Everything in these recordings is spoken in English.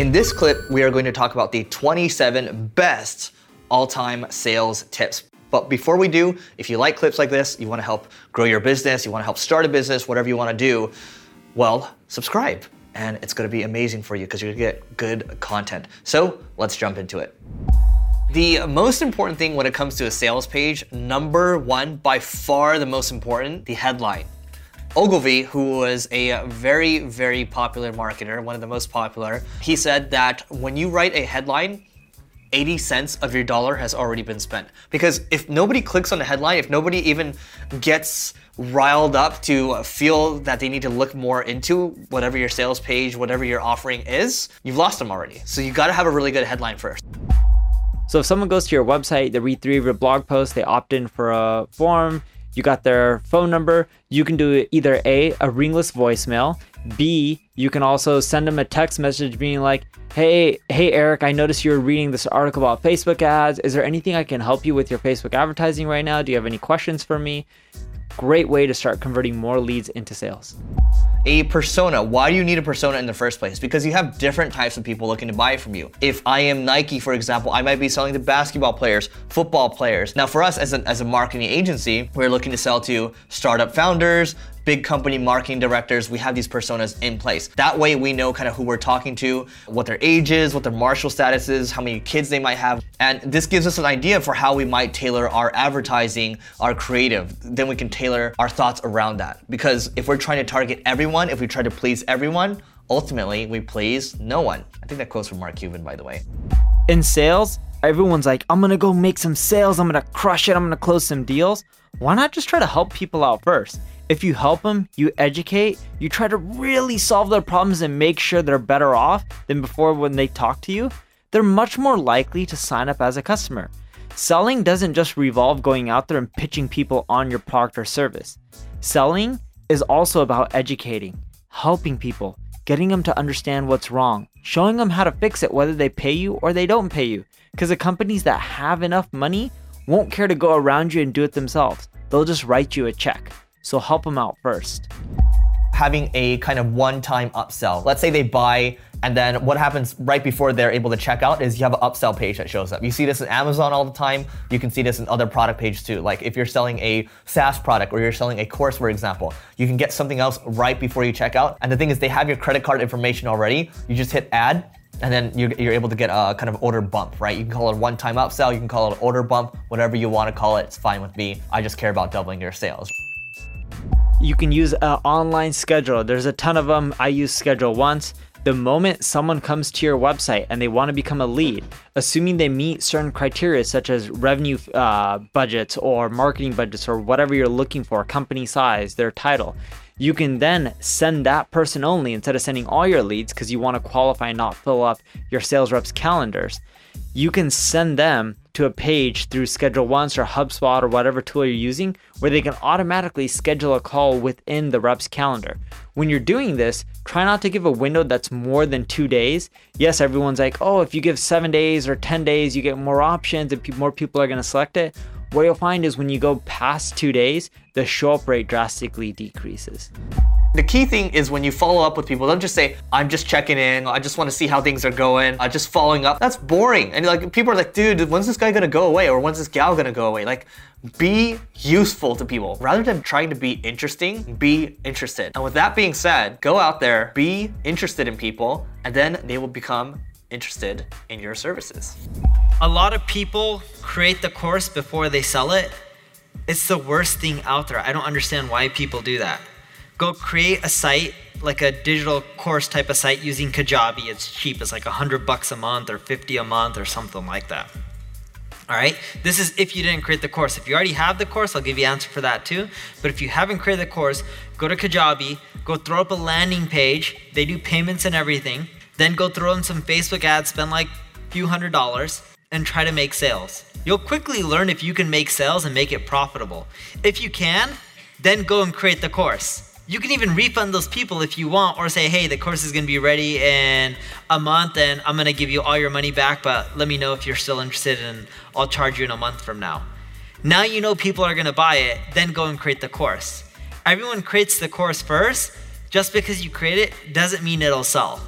In this clip, we are going to talk about the 27 best all time sales tips. But before we do, if you like clips like this, you wanna help grow your business, you wanna help start a business, whatever you wanna do, well, subscribe. And it's gonna be amazing for you because you're gonna get good content. So let's jump into it. The most important thing when it comes to a sales page, number one, by far the most important, the headline. Ogilvy, who was a very, very popular marketer, one of the most popular, he said that when you write a headline, 80 cents of your dollar has already been spent. Because if nobody clicks on the headline, if nobody even gets riled up to feel that they need to look more into whatever your sales page, whatever your offering is, you've lost them already. So you gotta have a really good headline first. So if someone goes to your website, they read through your blog posts, they opt in for a form, you got their phone number, you can do either A, a ringless voicemail, B, you can also send them a text message being like, hey, hey, Eric, I noticed you're reading this article about Facebook ads. Is there anything I can help you with your Facebook advertising right now? Do you have any questions for me? Great way to start converting more leads into sales a persona. Why do you need a persona in the first place? Because you have different types of people looking to buy from you. If I am Nike, for example, I might be selling to basketball players, football players. Now, for us as a, as a marketing agency, we're looking to sell to startup founders, big company marketing directors, we have these personas in place. That way we know kind of who we're talking to, what their age is, what their martial status is, how many kids they might have. And this gives us an idea for how we might tailor our advertising, our creative. Then we can tailor our thoughts around that. Because if we're trying to target everyone, if we try to please everyone, ultimately we please no one. I think that quote's from Mark Cuban, by the way. In sales, everyone's like, I'm gonna go make some sales, I'm gonna crush it, I'm gonna close some deals. Why not just try to help people out first? If you help them, you educate, you try to really solve their problems and make sure they're better off than before when they talk to you, they're much more likely to sign up as a customer. Selling doesn't just revolve going out there and pitching people on your product or service. Selling is also about educating, helping people, getting them to understand what's wrong, showing them how to fix it whether they pay you or they don't pay you. Because the companies that have enough money won't care to go around you and do it themselves. They'll just write you a check. So help them out first. Having a kind of one time upsell. Let's say they buy, and then what happens right before they're able to check out is you have an upsell page that shows up. You see this in Amazon all the time. You can see this in other product pages too. Like if you're selling a SaaS product or you're selling a course, for example, you can get something else right before you check out. And the thing is, they have your credit card information already. You just hit add, and then you're, you're, able to get a kind of order bump, right? You can call it a one-time upsell, you can call it an order bump, whatever you want to call it, it's fine with me. I just care about doubling your sales you can use an online schedule. There's a ton of them. I use Schedule Once. The moment someone comes to your website and they want to become a lead, assuming they meet certain criteria such as revenue uh, budgets or marketing budgets or whatever you're looking for, company size, their title, you can then send that person only instead of sending all your leads because you want to qualify and not fill up your sales reps' calendars. You can send them to a page through Schedule Once or HubSpot or whatever tool you're using where they can automatically schedule a call within the rep's calendar. When you're doing this, try not to give a window that's more than two days. Yes, everyone's like, oh, if you give seven days or 10 days, you get more options and more people are going to select it. What you'll find is when you go past two days, the show up rate drastically decreases. The key thing is when you follow up with people, don't just say, I'm just checking in, I just want to see how things are going, I'm just following up. That's boring. And like people are like, dude, when's this guy gonna go away? Or when's this gal gonna go away? Like, be useful to people. Rather than trying to be interesting, be interested. And with that being said, go out there, be interested in people, and then they will become interested in your services. A lot of people create the course before they sell it. It's the worst thing out there. I don't understand why people do that go create a site like a digital course type of site using Kajabi. It's cheap. It's like 100 bucks a month or 50 a month or something like that. All right, this is if you didn't create the course. If you already have the course, I'll give you answer for that too. But if you haven't created the course, go to Kajabi, go throw up a landing page. They do payments and everything. Then go throw in some Facebook ads, spend like a few hundred dollars, and try to make sales. You'll quickly learn if you can make sales and make it profitable. If you can, then go and create the course you can even refund those people if you want, or say, hey, the course is going to be ready in a month and I'm going to give you all your money back, but let me know if you're still interested and I'll charge you in a month from now. Now you know people are going to buy it, then go and create the course. Everyone creates the course first. Just because you create it doesn't mean it'll sell.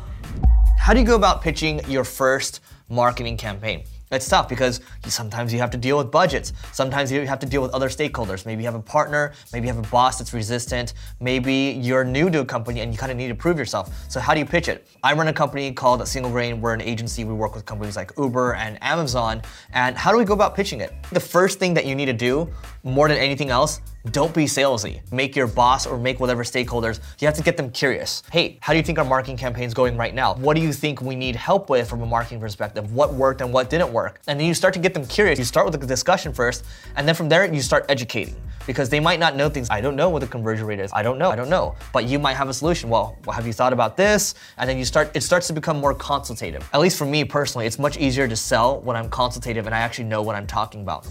How do you go about pitching your first marketing campaign? It's tough because sometimes you have to deal with budgets. Sometimes you have to deal with other stakeholders. Maybe you have a partner, maybe you have a boss that's resistant, maybe you're new to a company and you kind of need to prove yourself. So how do you pitch it? I run a company called Single Grain. We're an agency. We work with companies like Uber and Amazon. And how do we go about pitching it? The first thing that you need to do, more than anything else, don't be salesy. Make your boss or make whatever stakeholders, you have to get them curious. Hey, how do you think our marketing campaign is going right now? What do you think we need help with from a marketing perspective? What worked and what didn't work? And then you start to get them curious. You start with a discussion first, and then from there you start educating because they might not know things. I don't know what the conversion rate is. I don't know. I don't know. But you might have a solution. Well, have you thought about this? And then you start, it starts to become more consultative. At least for me personally, it's much easier to sell when I'm consultative and I actually know what I'm talking about.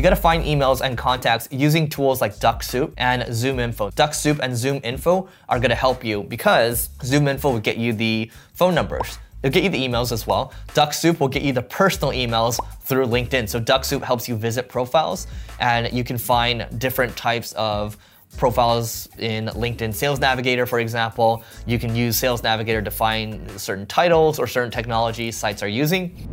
You gotta find emails and contacts using tools like Dux-Soup and Zoom ZoomInfo. Dux-Soup and ZoomInfo are gonna help you because ZoomInfo will get you the phone numbers. It'll get you the emails as well. Dux-Soup will get you the personal emails through LinkedIn. So Dux-Soup helps you visit profiles and you can find different types of profiles in LinkedIn Sales Navigator, for example. You can use Sales Navigator to find certain titles or certain technologies sites are using.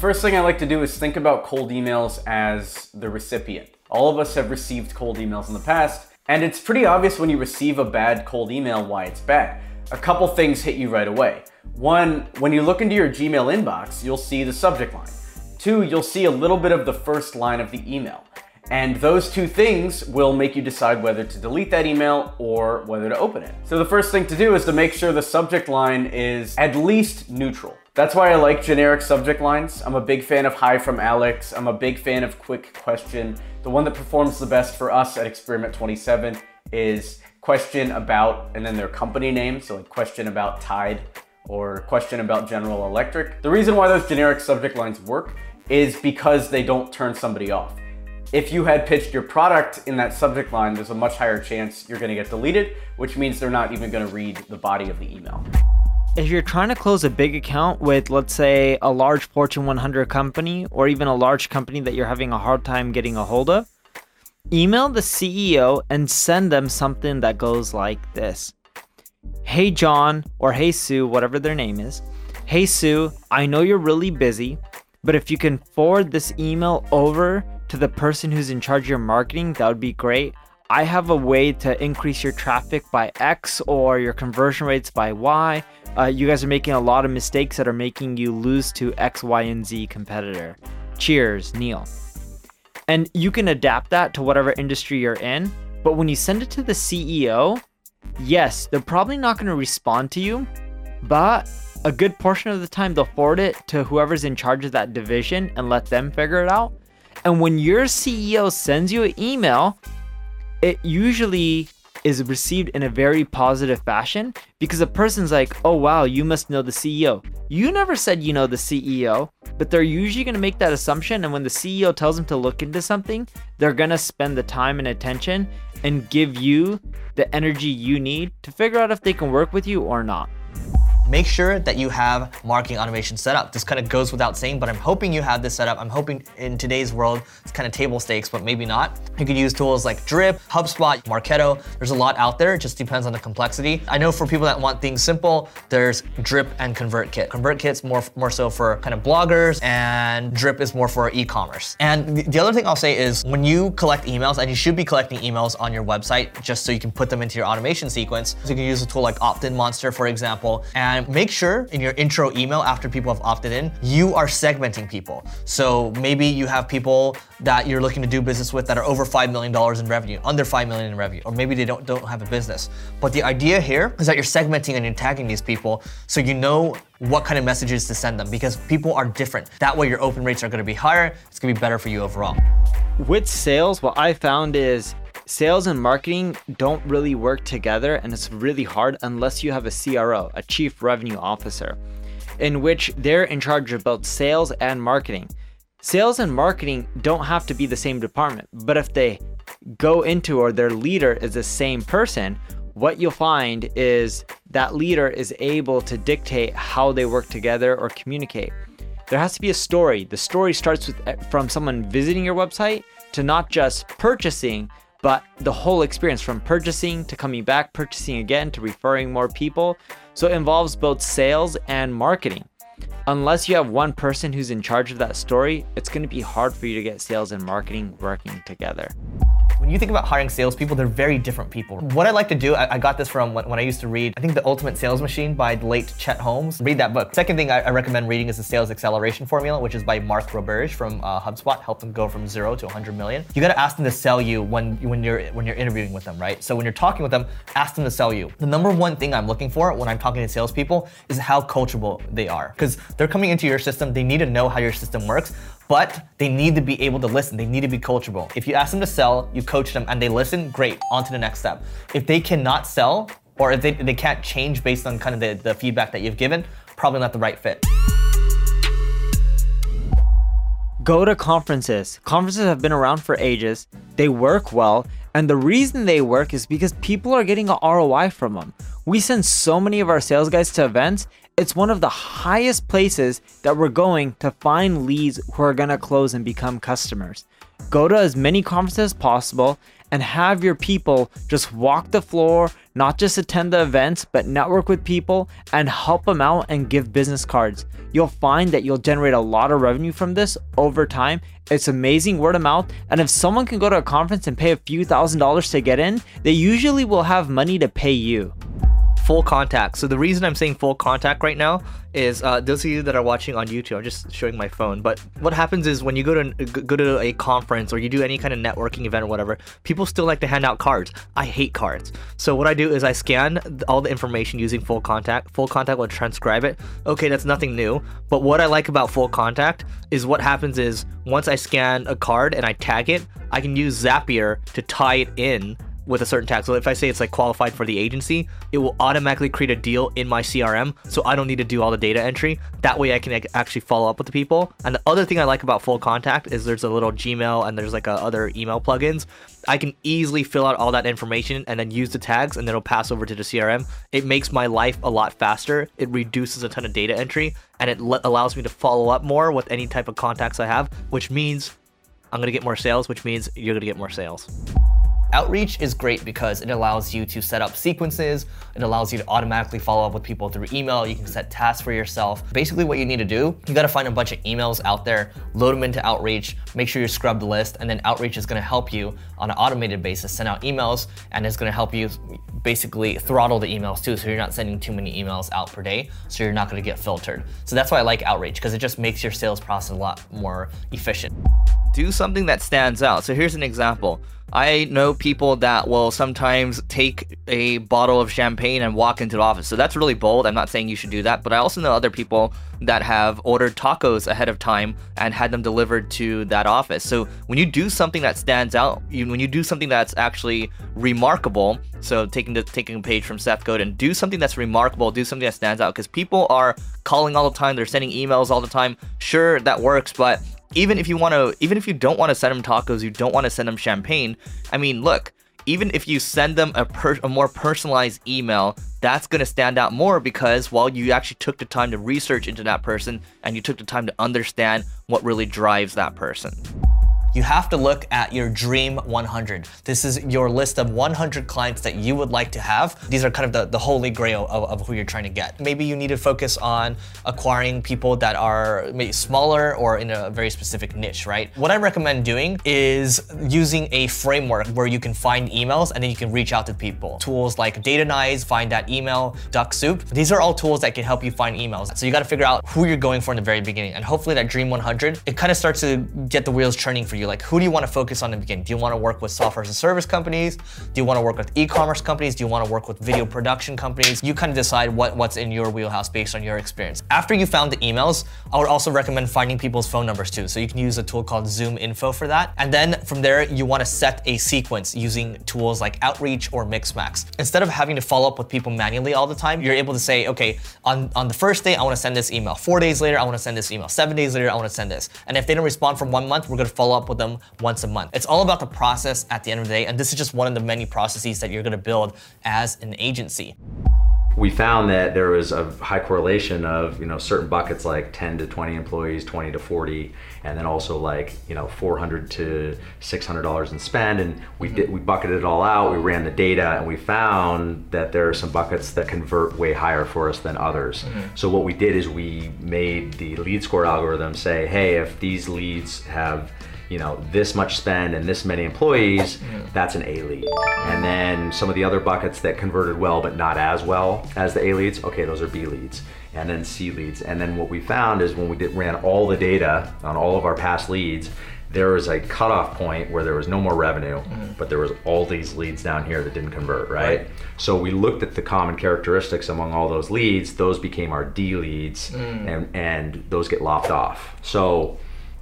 First thing I like to do is think about cold emails as the recipient. All of us have received cold emails in the past, and it's pretty obvious when you receive a bad cold email why it's bad. A couple things hit you right away. One, when you look into your Gmail inbox, you'll see the subject line. Two, you'll see a little bit of the first line of the email. And those two things will make you decide whether to delete that email or whether to open it. So the first thing to do is to make sure the subject line is at least neutral. That's why I like generic subject lines. I'm a big fan of Hi from Alex. I'm a big fan of Quick Question. The one that performs the best for us at Experiment 27 is question about and then their company name. So like question about Tide or question about General Electric. The reason why those generic subject lines work is because they don't turn somebody off. If you had pitched your product in that subject line, there's a much higher chance you're gonna get deleted, which means they're not even gonna read the body of the email if you're trying to close a big account with, let's say, a large Fortune 100 company or even a large company that you're having a hard time getting a hold of, email the CEO and send them something that goes like this Hey, John, or Hey, Sue, whatever their name is. Hey, Sue, I know you're really busy, but if you can forward this email over to the person who's in charge of your marketing, that would be great. I have a way to increase your traffic by X or your conversion rates by Y. Uh, you guys are making a lot of mistakes that are making you lose to X, Y, and Z competitor. Cheers, Neil. And you can adapt that to whatever industry you're in. But when you send it to the CEO, yes, they're probably not going to respond to you, but a good portion of the time they'll forward it to whoever's in charge of that division and let them figure it out. And when your CEO sends you an email it usually is received in a very positive fashion because a person's like, oh wow, you must know the CEO. You never said you know the CEO, but they're usually going to make that assumption. And when the CEO tells them to look into something, they're going to spend the time and attention and give you the energy you need to figure out if they can work with you or not make sure that you have marketing automation set up. This kind of goes without saying, but I'm hoping you have this set up. I'm hoping in today's world, it's kind of table stakes, but maybe not. You could use tools like Drip, HubSpot, Marketo. There's a lot out there. It just depends on the complexity. I know for people that want things simple, there's Drip and ConvertKit. ConvertKit's more, more so for kind of bloggers and Drip is more for e-commerce. And the other thing I'll say is when you collect emails, and you should be collecting emails on your website just so you can put them into your automation sequence. So you can use a tool like Opt-in Monster, for example, and and make sure in your intro email after people have opted in, you are segmenting people. So maybe you have people that you're looking to do business with that are over $5 million in revenue, under 5 million in revenue, or maybe they don't, don't have a business. But the idea here is that you're segmenting and you're tagging these people so you know what kind of messages to send them because people are different. That way your open rates are gonna be higher, it's gonna be better for you overall. With sales, what I found is sales and marketing don't really work together and it's really hard unless you have a CRO, a chief revenue officer, in which they're in charge of both sales and marketing. Sales and marketing don't have to be the same department, but if they go into or their leader is the same person, what you'll find is that leader is able to dictate how they work together or communicate. There has to be a story. The story starts with eh, from someone visiting your website to not just purchasing, but the whole experience from purchasing to coming back, purchasing again to referring more people. So it involves both sales and marketing. Unless you have one person who's in charge of that story, it's going to be hard for you to get sales and marketing working together. When you think about hiring salespeople, they're very different people. What I like to do, I, I got this from when, when, I used to read, I think The Ultimate Sales Machine by the late Chet Holmes. Read that book. Second thing I, I recommend reading is The Sales Acceleration Formula, which is by Mark Roberge from uh, HubSpot, help them go from zero to 100 million. You gotta ask them to sell you when, when, you're, when you're interviewing with them, right? So when you're talking with them, ask them to sell you. The number one thing I'm looking for when I'm talking to salespeople is how coachable they are. Because they're coming into your system, they need to know how your system works but they need to be able to listen. They need to be coachable. If you ask them to sell, you coach them and they listen, great, on to the next step. If they cannot sell, or if they, they can't change based on kind of the, the feedback that you've given, probably not the right fit. Go to conferences. Conferences have been around for ages. They work well. And the reason they work is because people are getting a ROI from them. We send so many of our sales guys to events it's one of the highest places that we're going to find leads who are going to close and become customers. Go to as many conferences as possible and have your people just walk the floor, not just attend the events, but network with people and help them out and give business cards. You'll find that you'll generate a lot of revenue from this over time. It's amazing word of mouth. And if someone can go to a conference and pay a few thousand dollars to get in, they usually will have money to pay you full contact. So the reason I'm saying full contact right now is uh, those of you that are watching on YouTube. I'm just showing my phone. But what happens is when you go to go to a conference or you do any kind of networking event or whatever, people still like to hand out cards. I hate cards. So what I do is I scan all the information using full contact. Full contact will transcribe it. Okay, that's nothing new. But what I like about full contact is what happens is once I scan a card and I tag it, I can use Zapier to tie it in with a certain tag. So if I say it's like qualified for the agency, it will automatically create a deal in my CRM. So I don't need to do all the data entry. That way I can actually follow up with the people. And the other thing I like about full contact is there's a little Gmail and there's like a other email plugins. I can easily fill out all that information and then use the tags and then it'll pass over to the CRM. It makes my life a lot faster. It reduces a ton of data entry and it le- allows me to follow up more with any type of contacts I have, which means I'm going to get more sales, which means you're going to get more sales. Outreach is great because it allows you to set up sequences. It allows you to automatically follow up with people through email. You can set tasks for yourself. Basically, what you need to do, you got to find a bunch of emails out there, load them into Outreach, make sure you scrub the list, and then Outreach is to help you on an automated basis send out emails, and it's to help you basically throttle the emails too, so you're not sending too many emails out per day, so you're not to get filtered. So that's why I like Outreach because it just makes your sales process a lot more efficient. Do something that stands out. So here's an example. I know people that will sometimes take a bottle of champagne and walk into the office. So that's really bold. I'm not saying you should do that, but I also know other people that have ordered tacos ahead of time and had them delivered to that office. So when you do something that stands out, when you do something that's actually remarkable, so taking the taking a page from Seth Godin, do something that's remarkable, do something that stands out because people are calling all the time, they're sending emails all the time. Sure, that works, but even if you want to even if you don't want to send them tacos you don't want to send them champagne i mean look even if you send them a, per- a more personalized email that's going to stand out more because while you actually took the time to research into that person and you took the time to understand what really drives that person you have to look at your dream 100. This is your list of 100 clients that you would like to have. These are kind of the, the holy grail of, of who you're trying to get. Maybe you need to focus on acquiring people that are maybe smaller or in a very specific niche, right? What I recommend doing is using a framework where you can find emails and then you can reach out to people. Tools like Datanyze, Find That Email, Dux-Soup. These are all tools that can help you find emails. So you got to figure out who you're going for in the very beginning. And hopefully that Dream 100, it kind of starts to get the wheels turning for you you? Like, who do you want to focus on in the beginning? Do you want to work with software as a service companies? Do you want to work with e-commerce companies? Do you want to work with video production companies? You kind of decide what, what's in your wheelhouse based on your experience. After you found the emails, I would also recommend finding people's phone numbers too. So you can use a tool called Zoom Info for that. And then from there, you want to set a sequence using tools like Outreach or Mixmax. Instead of having to follow up with people manually all the time, you're able to say, okay, on, on the first day, I want to send this email. Four days later, I want to send this email. Seven days later, I want to send this. And if they don't respond for one month, we're going to follow up with them once a month. It's all about the process at the end of the day, and this is just one of the many processes that you're gonna build as an agency. we found that there was a high correlation of you know certain buckets like 10 to 20 employees 20 to 40 and then also like you know 400 to 600 dollars in spend and we mm-hmm. did we bucketed it all out we ran the data and we found that there are some buckets that convert way higher for us than others mm-hmm. so what we did is we made the lead score algorithm say hey if these leads have you know this much spend and this many employees that's an a lead. And then some of the other buckets that converted well but not as well as the a leads okay those are b leads and then c leads. And then what we found is when we did, ran all the data on all of our past leads there was a cutoff point where there was no more revenue mm-hmm. but there was all these leads down here that didn't convert right? Right. so we looked at the common characteristics among all those leads. Those became our d leads mm. and and those get lopped off. So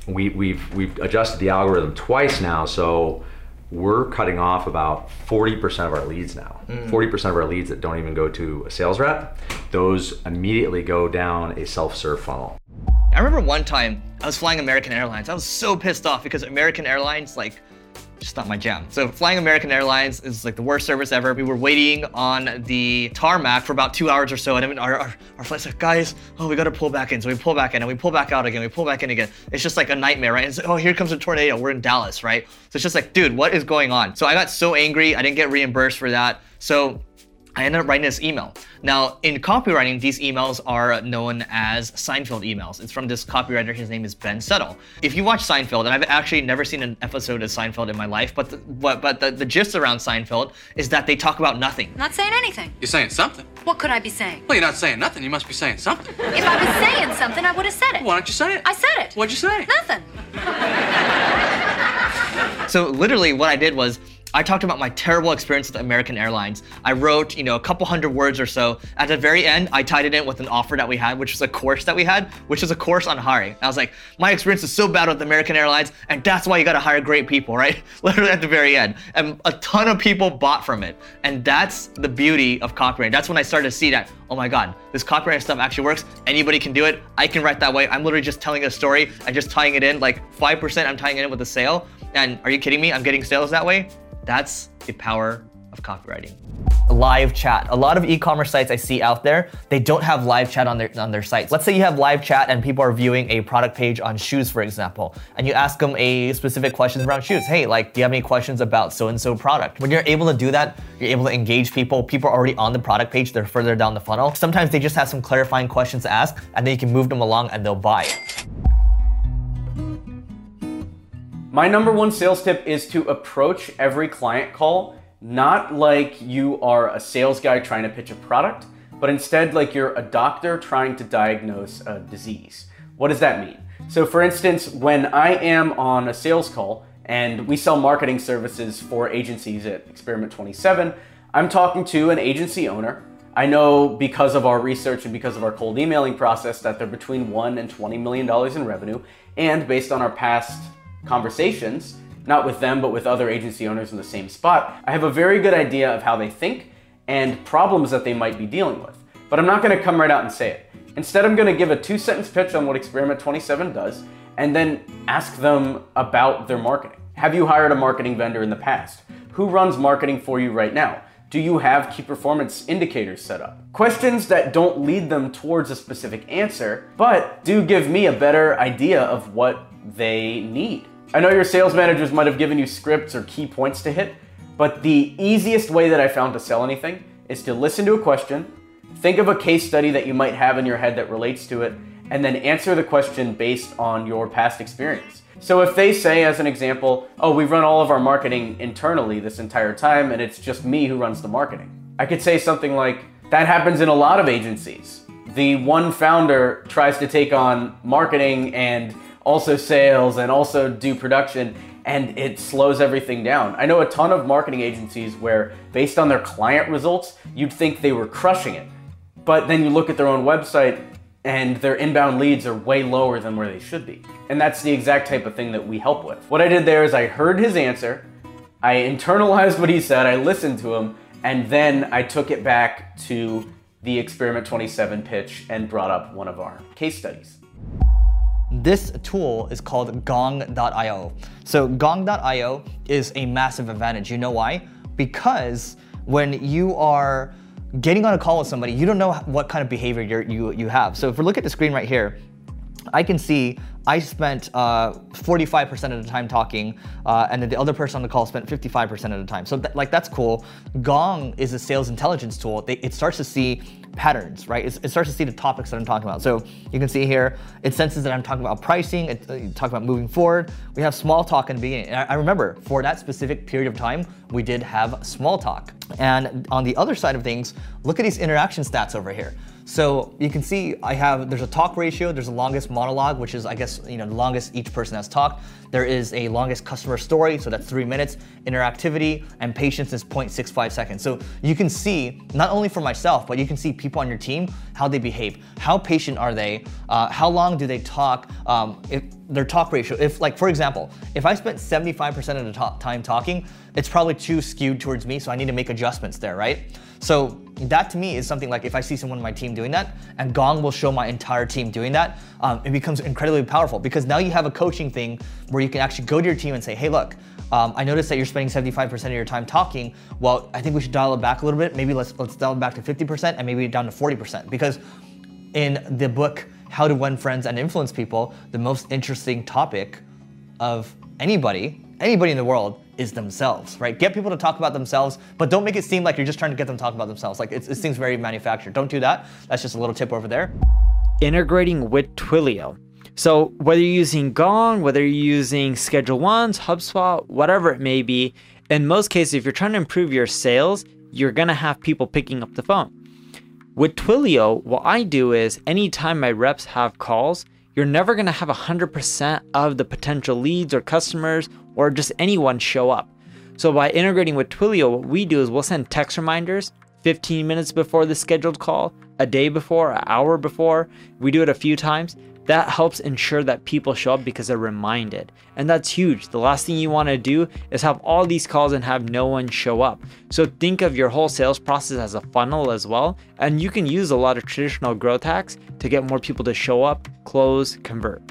we, we've we've adjusted the algorithm twice now, so we're cutting off about 40% of our leads now. Mm. 40% of our leads that don't even go to a sales rep, those immediately go down a self-serve funnel. I remember one time I was flying American Airlines. I was so pissed off because American Airlines, like, just not my jam. So flying American Airlines is like the worst service ever. We were waiting on the tarmac for about two hours or so, and I our, our, our flight's like, guys, oh, we gotta pull back in. So we pull back in, and we pull back out again. We pull back in again. It's just like a nightmare, right? And oh, here comes a tornado. We're in Dallas, right? So it's just like, dude, what is going on? So I got so angry. I didn't get reimbursed for that. So I ended up writing this email. Now, in copywriting, these emails are known as Seinfeld emails. It's from this copywriter. His name is Ben Settle. If you watch Seinfeld, and I've actually never seen an episode of Seinfeld in my life, but the, but, but the, the gist around Seinfeld is that they talk about nothing. Not saying anything. You're saying something. What could I be saying? Well, you're not saying nothing. You must be saying something. If I was saying something, I would have said it. Why don't you say it? I said it. What'd you say? Nothing. So literally what I did was I talked about my terrible experience with American Airlines. I wrote, you know, a couple hundred words or so. At the very end, I tied it in with an offer that we had, which was a course that we had, which is a course on hiring. I was like, my experience is so bad with American Airlines, and that's why you gotta hire great people, right? Literally at the very end. And a ton of people bought from it. And that's the beauty of copywriting. That's when I started to see that, oh my God, this copywriting stuff actually works. Anybody can do it. I can write that way. I'm literally just telling a story and just tying it in. Like 5% I'm tying it in with a sale. And are you kidding me? I'm getting sales that way. That's the power of copywriting. Live chat. A lot of e-commerce sites I see out there, they don't have live chat on their on their sites. Let's say you have live chat and people are viewing a product page on shoes, for example, and you ask them a specific question around shoes. Hey, like, do you have any questions about so and so product? When you're able to do that, you're able to engage people. People are already on the product page, they're further down the funnel. Sometimes they just have some clarifying questions to ask, and then you can move them along and they'll buy. My number one sales tip is to approach every client call not like you are a sales guy trying to pitch a product, but instead like you're a doctor trying to diagnose a disease. What does that mean? So, for instance, when I am on a sales call and we sell marketing services for agencies at Experiment 27, I'm talking to an agency owner. I know because of our research and because of our cold emailing process that they're between one and 20 million dollars in revenue, and based on our past conversations, not with them, but with other agency owners in the same spot, I have a very good idea of how they think and problems that they might be dealing with. But I'm not gonna come right out and say it. Instead, I'm gonna give a two sentence pitch on what Experiment 27 does and then ask them about their marketing. Have you hired a marketing vendor in the past? Who runs marketing for you right now? Do you have key performance indicators set up? Questions that don't lead them towards a specific answer, but do give me a better idea of what they need. I know your sales managers might have given you scripts or key points to hit, but the easiest way that I found to sell anything is to listen to a question, think of a case study that you might have in your head that relates to it, and then answer the question based on your past experience. So if they say, as an example, oh, we run all of our marketing internally this entire time and it's just me who runs the marketing, I could say something like, that happens in a lot of agencies. The one founder tries to take on marketing and also sales and also do production and it slows everything down. I know a ton of marketing agencies where based on their client results, you'd think they were crushing it. But then you look at their own website and their inbound leads are way lower than where they should be. And that's the exact type of thing that we help with. What I did there is I heard his answer, I internalized what he said, I listened to him, and then I took it back to the Experiment 27 pitch and brought up one of our case studies. This tool is called gong.io. So gong.io is a massive advantage. You know why? Because when you are getting on a call with somebody, you don't know what kind of behavior you you have. So if we look at the screen right here, I can see I spent uh, 45% of the time talking, uh, and then the other person on the call spent 55% of the time. So th- like that's cool. Gong is a sales intelligence tool. They, it starts to see patterns, right? It's, it starts to see the topics that I'm talking about. So you can see here, it senses that I'm talking about pricing, it, uh, talk about moving forward. We have small talk in the beginning. I, I remember for that specific period of time, we did have small talk. And on the other side of things, look at these interaction stats over here. So you can see I have, there's a talk ratio, there's a longest monologue, which is I guess, you know, the longest each person has talked. There is a longest customer story, so that's three minutes. Interactivity and patience is 0.65 seconds. So you can see, not only for myself, but you can see people on your team, how they behave. How patient are they? Uh, how long do they talk? Um, if their talk ratio, if like, for example, if I spent 75% of the time talking, it's probably too skewed towards me, so I need to make adjustments there, right? So that to me is something like if I see someone on my team doing that, and Gong will show my entire team doing that, um, it becomes incredibly powerful because now you have a coaching thing where you can actually go to your team and say, hey, look, um, I noticed that you're spending 75% of your time talking. Well, I think we should dial it back a little bit. Maybe let's let's dial it back to 50% and maybe down to 40% because in the book How to Win Friends and Influence People, the most interesting topic of anybody, anybody in the world is themselves, right? Get people to talk about themselves, but don't make it seem like you're just trying to get them to talk about themselves. Like it seems very manufactured. Don't do that. That's just a little tip over there. Integrating with Twilio. So whether you're using Gong, whether you're using Schedule Once, HubSpot, whatever it may be, in most cases, if you're trying to improve your sales, you're gonna have people picking up the phone. With Twilio, what I do is anytime my reps have calls, you're never gonna have 100% of the potential leads or customers or just anyone show up. So by integrating with Twilio, what we do is we'll send text reminders 15 minutes before the scheduled call, a day before, an hour before. We do it a few times. That helps ensure that people show up because they're reminded. And that's huge. The last thing you want to do is have all these calls and have no one show up. So think of your whole sales process as a funnel as well. And you can use a lot of traditional growth hacks to get more people to show up, close, convert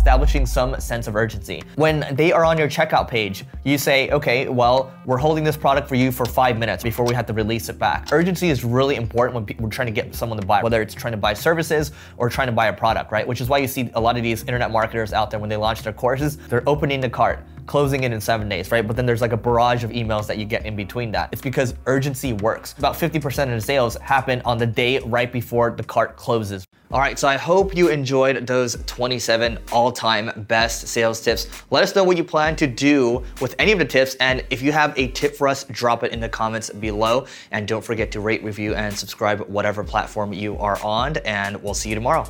establishing some sense of urgency. When they are on your checkout page, you say, okay, well, we're holding this product for you for five minutes before we have to release it back. Urgency is really important when we're trying to get someone to buy, whether it's trying to buy services or trying to buy a product, right? Which is why you see a lot of these internet marketers out there when they launch their courses, they're opening the cart closing it in seven days, right? But then there's like a barrage of emails that you get in between that. It's because urgency works. About 50% of the sales happen on the day right before the cart closes. All right, so I hope you enjoyed those 27 all-time best sales tips. Let us know what you plan to do with any of the tips, and if you have a tip for us, drop it in the comments below. And don't forget to rate, review, and subscribe whatever platform you are on, and we'll see you tomorrow.